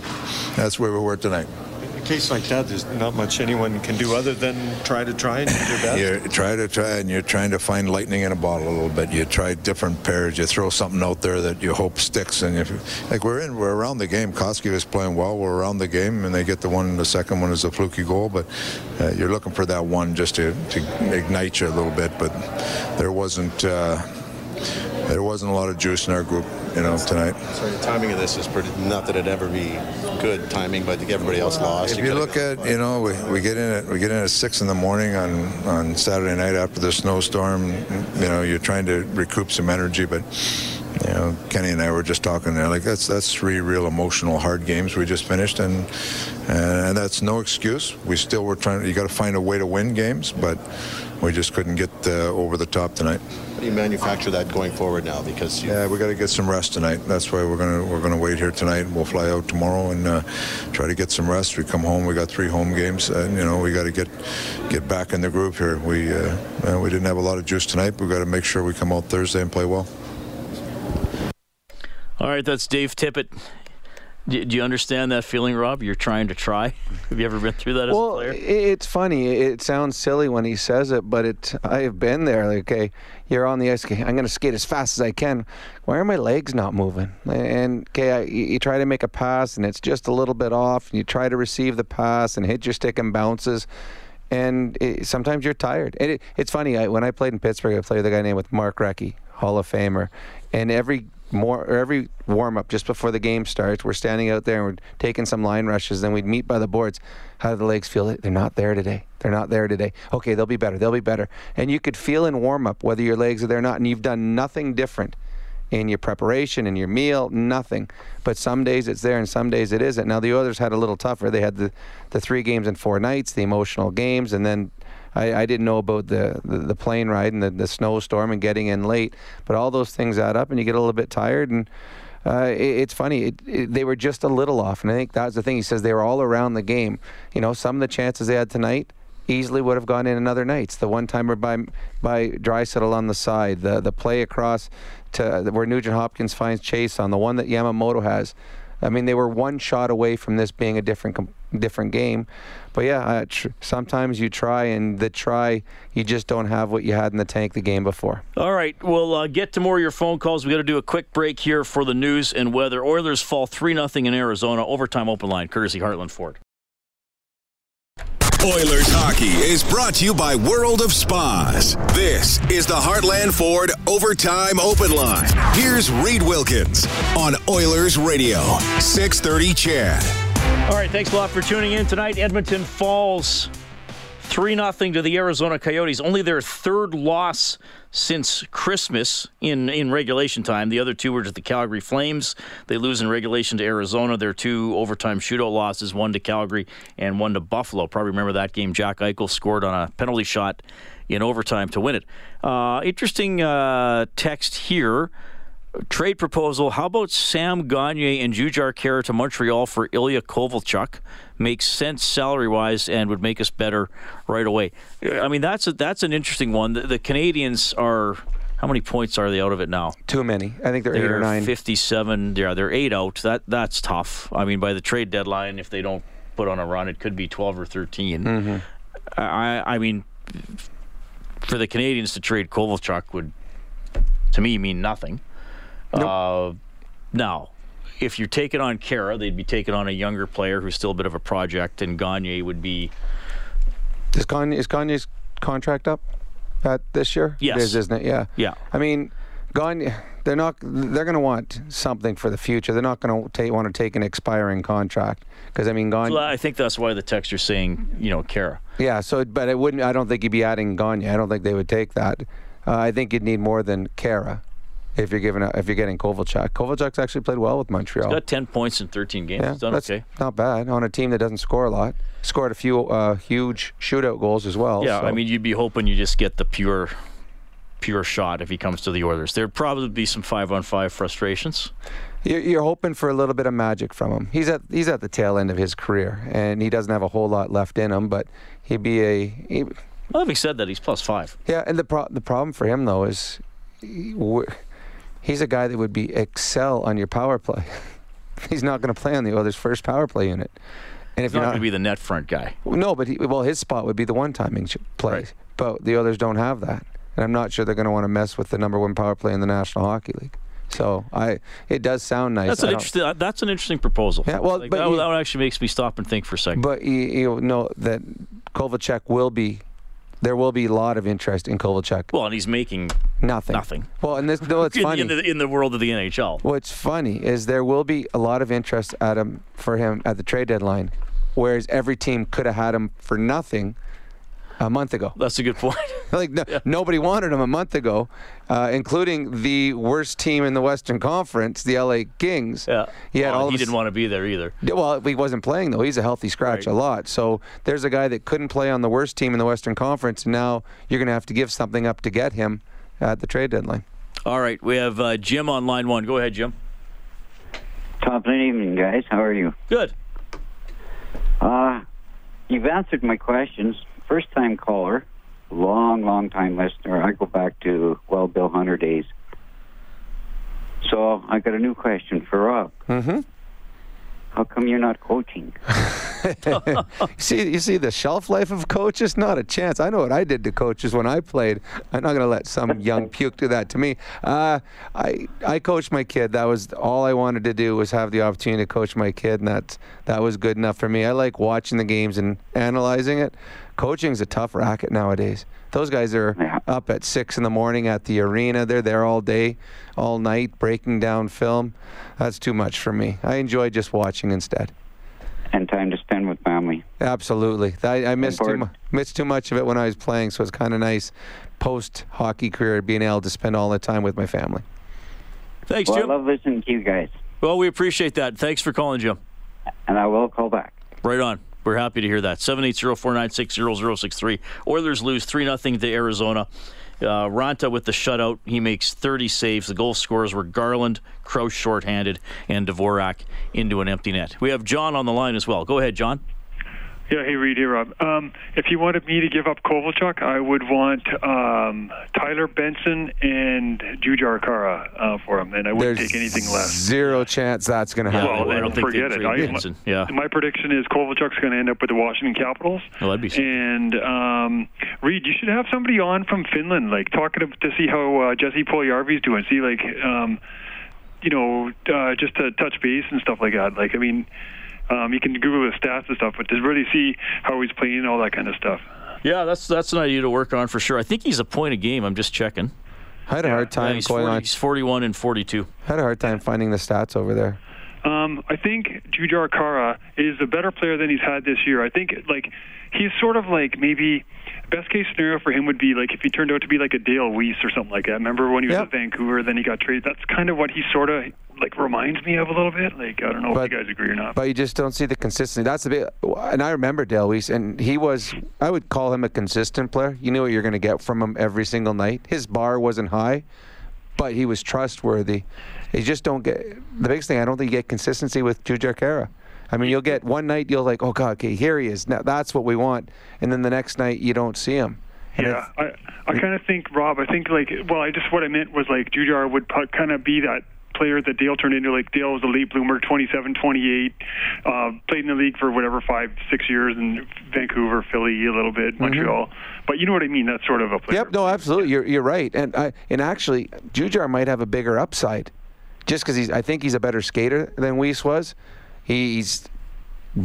that's where we were tonight. In a case like that, there's not much anyone can do other than try to try and do their best. You try to try, and you're trying to find lightning in a bottle a little bit. You try different pairs. You throw something out there that you hope sticks. And if like we're in, we're around the game. Koski was playing well. We're around the game, and they get the one. The second one is a fluky goal, but uh, you're looking for that one just to, to ignite you a little bit. But there wasn't. Uh, there wasn't a lot of juice in our group, you know, tonight. So the timing of this is pretty, not that it'd ever be good timing, but everybody else lost. If you, you look at, you know, we, we get in at we get in at six in the morning on on Saturday night after the snowstorm. You know, you're trying to recoup some energy, but you know, Kenny and I were just talking there. Like that's that's three real emotional, hard games we just finished, and and that's no excuse. We still were trying. You got to find a way to win games, but we just couldn't get uh, over the top tonight. How do you manufacture that going forward now? Because yeah, we got to get some rest tonight. That's why we're gonna we're gonna wait here tonight. And we'll fly out tomorrow and uh, try to get some rest. We come home. We got three home games, and you know we got to get get back in the groove here. We uh, we didn't have a lot of juice tonight. We got to make sure we come out Thursday and play well. All right, that's Dave Tippett. Do, do you understand that feeling, Rob? You're trying to try. (laughs) Have you ever been through that as well, a player? it's funny. It sounds silly when he says it, but it. I have been there. Like, okay, you're on the ice. Okay, I'm going to skate as fast as I can. Why are my legs not moving? And okay, I, you try to make a pass and it's just a little bit off. And you try to receive the pass and hit your stick and bounces. And it, sometimes you're tired. And it, it's funny. I, when I played in Pittsburgh, I played with a guy named with Mark Recchi, Hall of Famer, and every more every warm up just before the game starts, we're standing out there and we're taking some line rushes. Then we'd meet by the boards. How do the legs feel? They're not there today. They're not there today. Okay, they'll be better. They'll be better. And you could feel in warm up whether your legs are there or not, and you've done nothing different in your preparation, in your meal, nothing. But some days it's there and some days it isn't. Now the others had a little tougher. They had the, the three games in four nights, the emotional games, and then I, I didn't know about the, the, the, plane ride and the, the snowstorm and getting in late. But all those things add up, and you get a little bit tired. And uh, it, it's funny. It, it, they were just a little off, and I think that was the thing. He says they were all around the game. You know, some of the chances they had tonight easily would have gone in another nights. The one timer by by Draisaitl on the side, the the play across to where Nugent Hopkins finds Chiasson the one that Yamamoto has. I mean, they were one shot away from this being a different different game. But yeah, uh, tr- sometimes you try, and the try, you just don't have what you had in the tank the game before. All right, we'll uh, get to more of your phone calls. we got to do a quick break here for the news and weather. Oilers fall 3 0 in Arizona. Overtime open line, courtesy Heartland Ford. Oilers hockey is brought to you by World of Spas. This is the Heartland Ford Overtime Open Line. Here's Reed Wilkins on Oilers Radio, 630 CHED. All right, thanks a lot for tuning in tonight. Edmonton falls 3 0 to the Arizona Coyotes. Only their third loss since Christmas in, in regulation time. The other two were to the Calgary Flames. They lose in regulation to Arizona. Their two overtime shootout losses, one to Calgary and one to Buffalo. Probably remember that game. Jack Eichel scored on a penalty shot in overtime to win it. Uh, interesting uh, text here trade proposal. How about Sam Gagner and Jujhar Khaira to Montreal for Ilya Kovalchuk? Makes sense salary wise and would make us better right away. I mean, that's a, that's an interesting one. The, the Canadiens are. How many points are they out of it now? Too many. I think they're, they're eight or nine. Fifty-seven. Yeah, they're eight out. That that's tough. I mean, by the trade deadline, if they don't put on a run, it could be twelve or 13 mm-hmm. I I mean, for the Canadiens to trade Kovalchuk would, to me, mean nothing. Nope. Uh, now, if you're taking on Khaira, they'd be taking on a younger player who's still a bit of a project, and Gagner would be. Is, Gagner, is Gagner's contract up at this year? Yes. It is, isn't it? Yeah. Yeah. I mean, Gagner, they're not. They're going to want something for the future. They're not going to want to take an expiring contract because I mean, Gagner. I think that's why the text are saying, you know, Khaira. Yeah. So, but it wouldn't. I don't think you'd be adding Gagner. I don't think they would take that. Uh, I think you'd need more than Khaira. If you're giving if you're getting Kovalchuk. Kovalchuk's actually played well with Montreal. He's got 10 points in 13 games. yeah, He's done that's okay. not bad on a team that doesn't score a lot. Scored a few uh, huge shootout goals as well. Yeah, so. I mean, you'd be hoping you just get the pure, pure shot if he comes to the Oilers. There'd probably be some five-on-five frustrations. You're, you're hoping for a little bit of magic from him. He's at he's at the tail end of his career, and he doesn't have a whole lot left in him. But he'd be a he, Well, having said that, he's plus five. yeah. And the pro- the problem for him though is he's a guy that would be excel on your power play. (laughs) he's not going to play on the Oilers' first power play unit. And if He's you're not not going to be the net front guy. no, but he, well, his spot would be the one timing play. But the others don't have that, and I'm not sure they're going to want to mess with the number one power play in the National Hockey League. So I, it does sound nice. That's an interesting. uh, That's an interesting proposal. Yeah, well, Like, but that, you- that actually makes me stop and think for a second. But you, you know that Kovalchuk will be, there will be a lot of interest in Kovalchuk. well, and he's making Nothing. nothing. Well, and this, no, it's in, funny. in the in the world of the NHL. What's funny is there will be a lot of interest at him for him at the trade deadline, whereas every team could have had him for nothing a month ago. That's a good point. (laughs) like no, nobody wanted him a month ago, uh, including the worst team in the Western Conference, the LA Kings. Yeah. He had Well, all he of didn't want to be there either. Well, he wasn't playing though. He's a healthy scratch Right. a lot. So there's a guy that couldn't play on the worst team in the Western Conference. And now you're going to have to give something up to get him at the trade deadline. All right, we have uh, Jim on line one. Go ahead, Jim. Top of the evening, guys. How are you? Good. Uh, you've answered my questions. First time caller, long, long time listener. I go back to, well, Bill Hunter days. So I got a new question for Rob. Mm-hmm. How come you're not coaching? (laughs) (laughs) see, you see the shelf life of coaches? Not a chance. I know what I did to coaches when I played. I'm not going to let some (laughs) young puke do that to me. Uh, I I coached my kid. That was all I wanted to do was have the opportunity to coach my kid, and that that was good enough for me. I like watching the games and analyzing it. Coaching's a tough racket nowadays. Those guys are up at six in the morning at the arena. They're there all day, all night, breaking down film. That's too much for me. I enjoy just watching instead. And time to spend with family. Absolutely. I, I missed too, missed too much of it when I was playing, so it's kind of nice post hockey career being able to spend all the time with my family. Thanks, well, Jim. I love listening to you guys, Well, we appreciate that. Thanks for calling, Jim. and I will call back. Right on. We're happy to hear that. 780-496-0063. Oilers lose 3-0 to Arizona. Uh, Raanta with the shutout. He makes 30 saves. The goal scorers were Garland, Crouse shorthanded, and Dvorak into an empty net. We have John on the line as well. Go ahead, John. Yeah, hey Reed, hey Rob. Um, if you wanted me to give up Kovalchuk, I would want um, Tyler Benson and Jujhar Khaira uh, for him, and I wouldn't There's take anything less. Zero chance that's going to happen. well, then forget it. I, Benson. Yeah. My prediction is Kovalchuk's going to end up with the Washington Capitals. Well, that'd be something. And um, Reed, you should have somebody on from Finland, like talking to, to see how uh, Jesse Puljujärvi's doing. See, like, um, you know, uh, just to touch base and stuff like that. Like, I mean, um, you can Google his stats and stuff, but to really see how he's playing and all that kind of stuff. Yeah, that's that's an idea to work on for sure. I think he's a point a game. I'm just checking. I had a hard Yeah, time he's, going 40, on. he's 41 and 42. had a hard time finding the stats over there. Um, I think Jujhar Khaira is a better player than he's had this year. I think like he's sort of like maybe best case scenario for him would be like if he turned out to be like a Dale Weise or something like that. Remember when he was Yep. at Vancouver, then he got traded. That's kind of what he sort of like reminds me of a little bit. Like I don't know But- if you guys agree or not. But you just don't see the consistency. That's the big. And I remember Dale Weise, and he was. I would call him a consistent player. You knew what you're going to get from him every single night. His bar wasn't high, but he was trustworthy. You just don't get the biggest thing. I don't think you get consistency with Jujhar Khaira. I mean, you'll get one night you'll like, oh god, okay, here he is. Now that's what we want, and then the next night you don't see him. And Yeah, I I kind of think Rob. I think like well, I just what I meant was like Jujhar would kind of be that player that Dale turned into. Like Dale was a late bloomer, 27, 28, uh, played in the league for whatever five, six years in Vancouver, Philly, a little bit, Montreal. But you know what I mean? That's sort of a player. Yep, no, absolutely. You're you're right. And I and actually Jujhar might have a bigger upside. Just cuz he's I think he's a better skater than Weise was. He's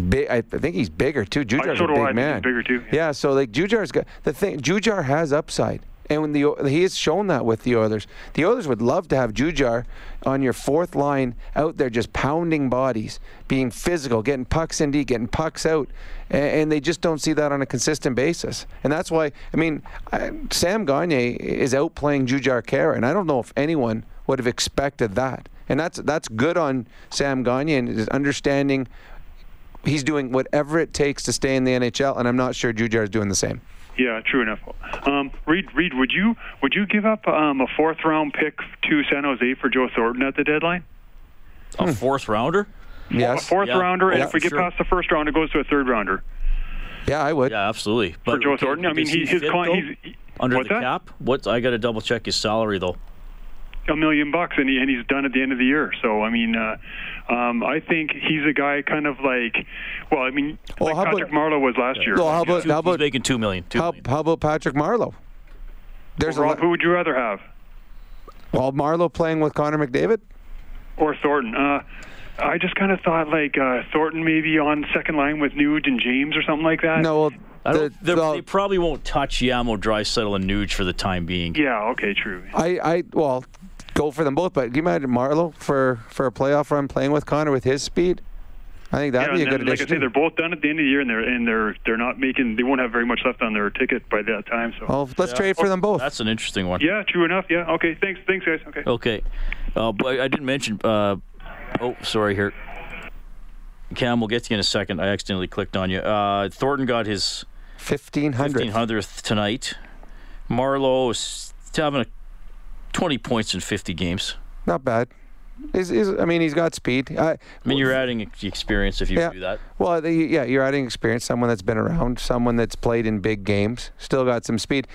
big I think he's bigger too. Jujhar's uh, so a big I. I think he's man. bigger, too. Yeah, so like Jujhar's got the thing Jujhar has upside. And when the he has shown that with the Oilers. The Oilers would love to have Jujhar on your fourth line out there just pounding bodies, being physical, getting pucks in deep, getting pucks out, and, and they just don't see that on a consistent basis. And that's why I mean I, Sam Gagner is outplaying Jujhar Khaira, and I don't know if anyone would have expected that. And that's that's good on Sam Gagner and his understanding. He's doing whatever it takes to stay in the NHL, and I'm not sure Jujhar is doing the same. Yeah, true enough. Um, Reed, Reed, would you would you give up um, a fourth round pick to San Jose for Joe Thornton at the deadline? A fourth rounder? Yes. A fourth Yeah. rounder, and Yeah, if we get sure. past the first round, it goes to a third rounder. Yeah, I would. Yeah, absolutely. For Joe Thornton, I mean, he, his client, he's he- under what's the that? cap. What I got to double check his salary though. A million bucks, and, he, and he's done at the end of the year. So I mean, uh, um, I think he's a guy kind of like, well, I mean, Well, like how about- Patrick Marleau was last year. Well, how about Two- how he's about making two million? Two how, million. how about Patrick Marleau? There's Rob, a who would you rather have, well, Marleau playing with Connor McDavid. or Thornton? Uh, I just kind of thought like uh, Thornton maybe on second line with Nuge and James or something like that. No, well, I the- don't, they're- well, they probably won't touch Yamo, Draisaitl, and Nuge for the time being. Yeah. Okay. True. I, I well, go for them both. But can you imagine Marleau for for a playoff run playing with Connor with his speed? I think that'd yeah, be a and good then, like I addition. say, they're both done at the end of the year, and they're and they're they're not making. They won't have very much left on their ticket by that time. So. well, let's trade for them both. That's an interesting one. Yeah. True enough. Yeah. Okay. Thanks. Thanks, guys. Okay. Okay. Uh, but I didn't mention. Uh, oh, sorry here. Cam, we'll get to you in a second. I accidentally clicked on you. Uh, Thornton got his Fifteen hundred. 1500th tonight. Marleau is having a 20 points in 50 games. Not bad. He's, he's, I mean, he's got speed. I, I mean, you're adding experience if you Yeah. do that. Well, the, yeah, you're adding experience. Someone that's been around, someone that's played in big games, still got some speed.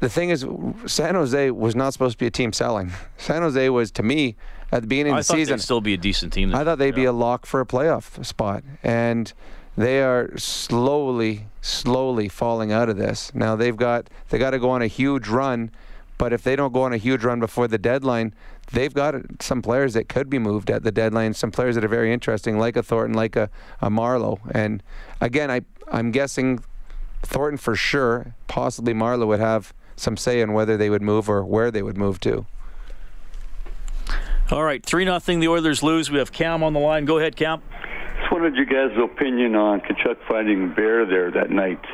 The thing is, San Jose was not supposed to be a team selling. San Jose was, to me, at the beginning I of the season, they'd still be a decent team. I thought they'd be a lock for a playoff spot, and they are slowly, slowly falling out of this. Now they've got they got to go on a huge run, but if they don't go on a huge run before the deadline, they've got some players that could be moved at the deadline. Some players that are very interesting, like a Thornton, like a, a Marleau. And again, I I'm guessing Thornton for sure, possibly Marleau would have some say in whether they would move or where they would move to. All right, 3 nothing. The Oilers lose. We have Cam on the line. Go ahead, Cam. Just wanted you guys' opinion on Tkachuk fighting Bear there that night.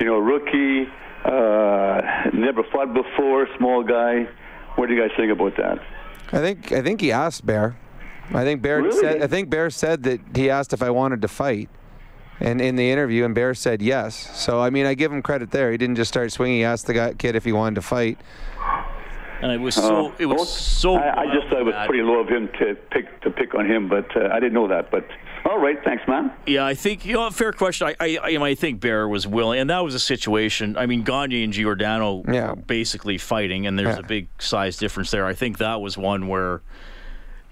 You know, rookie, uh, never fought before, small guy. What do you guys think about that? I think I think he asked Bear. I think Bear Really? said I think Bear said that he asked if I wanted to fight. And in the interview, and Bear said yes. So I mean, I give him credit there. He didn't just start swinging. He asked the guy, kid if he wanted to fight. And it was so. Uh, it was well, so. I, I just thought it was bad. pretty low of him to pick to pick on him, but uh, I didn't know that. But all right, thanks, man. Yeah, I think you know. Fair question. I, I, I, I think Bear was willing, and that was a situation. I mean, Gagner and Giordano Yeah. were basically fighting, and there's Yeah. a big size difference there. I think that was one where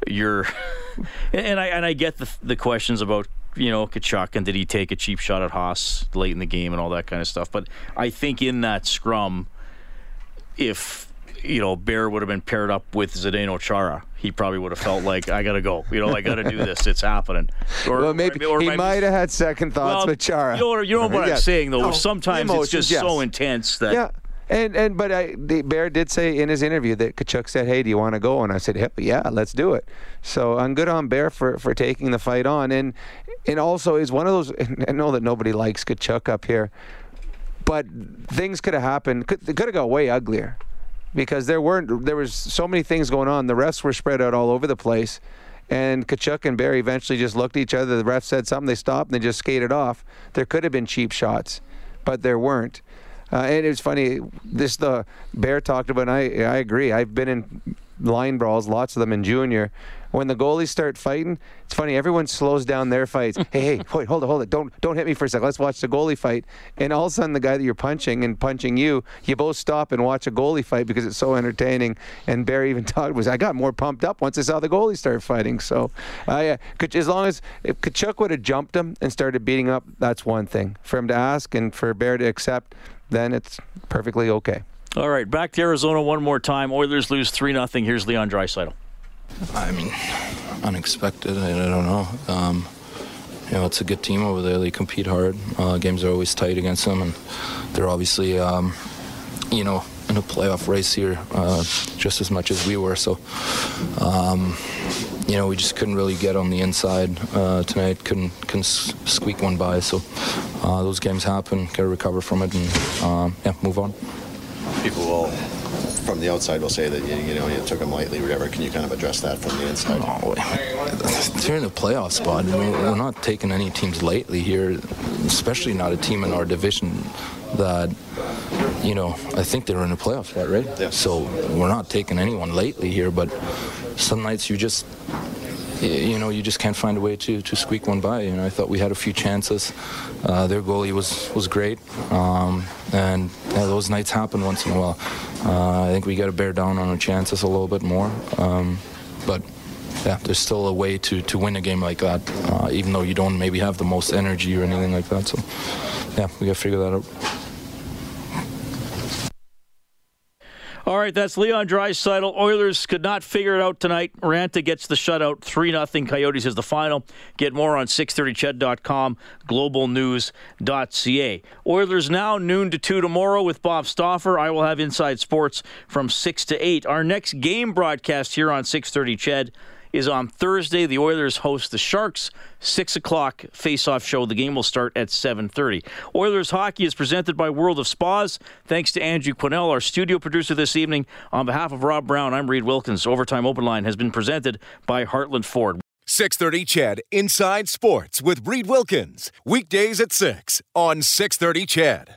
you're, (laughs) and I and I get the the questions about you know Tkachuk and did he take a cheap shot at Haas late in the game and all that kind of stuff. But I think in that scrum, if you know Bear would have been paired up with Zdeno Chara, he probably would have felt like I gotta go. You know, I gotta do this. It's happening. Or, well, maybe or he am might have had second thoughts well, with Chara. You know, you know what Yeah. I'm saying though. No, Sometimes it's just yes. so intense that Yeah. And and but I the Bear did say in his interview that Tkachuk said, "Hey, do you want to go?" And I said, "Hell yeah, let's do it." So I'm good on Bear for for taking the fight on, and and also is one of those. (laughs) I know that nobody likes Tkachuk up here, but things could have happened. Could, it could have got way uglier because there weren't there was so many things going on. The refs were spread out all over the place. And Tkachuk and Barry eventually just looked at each other. The ref said something. They stopped and they just skated off. There could have been cheap shots, but there weren't. Uh, and was funny. This the Bear talked about. And I I agree. I've been in line brawls, lots of them in junior. When the goalies start fighting, it's funny. Everyone slows down their fights. (laughs) hey, hey, wait, hold it, hold it. Don't don't hit me for a second. Let's watch the goalie fight. And all of a sudden, the guy that you're punching and punching you, you both stop and watch a goalie fight because it's so entertaining. And Barry even (laughs) talked was I got more pumped up once I saw the goalie start fighting. So, uh, could as long as if Tkachuk would have jumped him and started beating up, that's one thing. For him to ask and for Bear to accept, then it's perfectly okay. All right, back to Arizona one more time. Oilers lose 3 0. Here's Leon Draisaitl. I mean, unexpected. I, I don't know. Um, you know, it's a good team over there. They compete hard. Uh, games are always tight against them, and they're obviously, um, you know, in a playoff race here uh, just as much as we were. So, um, you know, we just couldn't really get on the inside uh, tonight. Couldn't couldn't squeak one by. So, uh, those games happen. Got to recover from it and um, yeah, move on. people will from the outside will say that you, you know you took them lightly, or whatever. Can you kind of address that from the inside? Oh, no, they're in the playoff spot. We're not taking any teams lightly here, especially not a team in our division that, you know, I think they're in the playoff spot, right? Yeah. So we're not taking anyone lightly here, but some nights you just you know, you just can't find a way to, to squeak one by. You know, I thought we had a few chances. Uh, their goalie was was great, um, and yeah, those nights happen once in a while. Uh, I think we got to bear down on our chances a little bit more. Um, but yeah, there's still a way to, to win a game like that, uh, even though you don't maybe have the most energy or anything like that. So yeah, we got to figure that out. All right, that's Leon Draisaitl. Oilers could not figure it out tonight. Raanta gets the shutout, 3 0. Coyotes is the final. Get more on 630ched.com, globalnews.ca. Oilers now noon to 2 tomorrow with Bob Stauffer. I will have Inside Sports from 6 to 8. Our next game broadcast here on 630 Ched is on Thursday. The Oilers host the Sharks. Six o'clock face-off show. The game will start at 7:30. Oilers hockey is presented by World of Spas. Thanks to Andrew Quinnell, our studio producer this evening. On behalf of Rob Brown, I'm Reed Wilkins. Overtime Open Line has been presented by Heartland Ford. 630 CHED Inside Sports with Reed Wilkins. Weekdays at 6 on 630 Ched.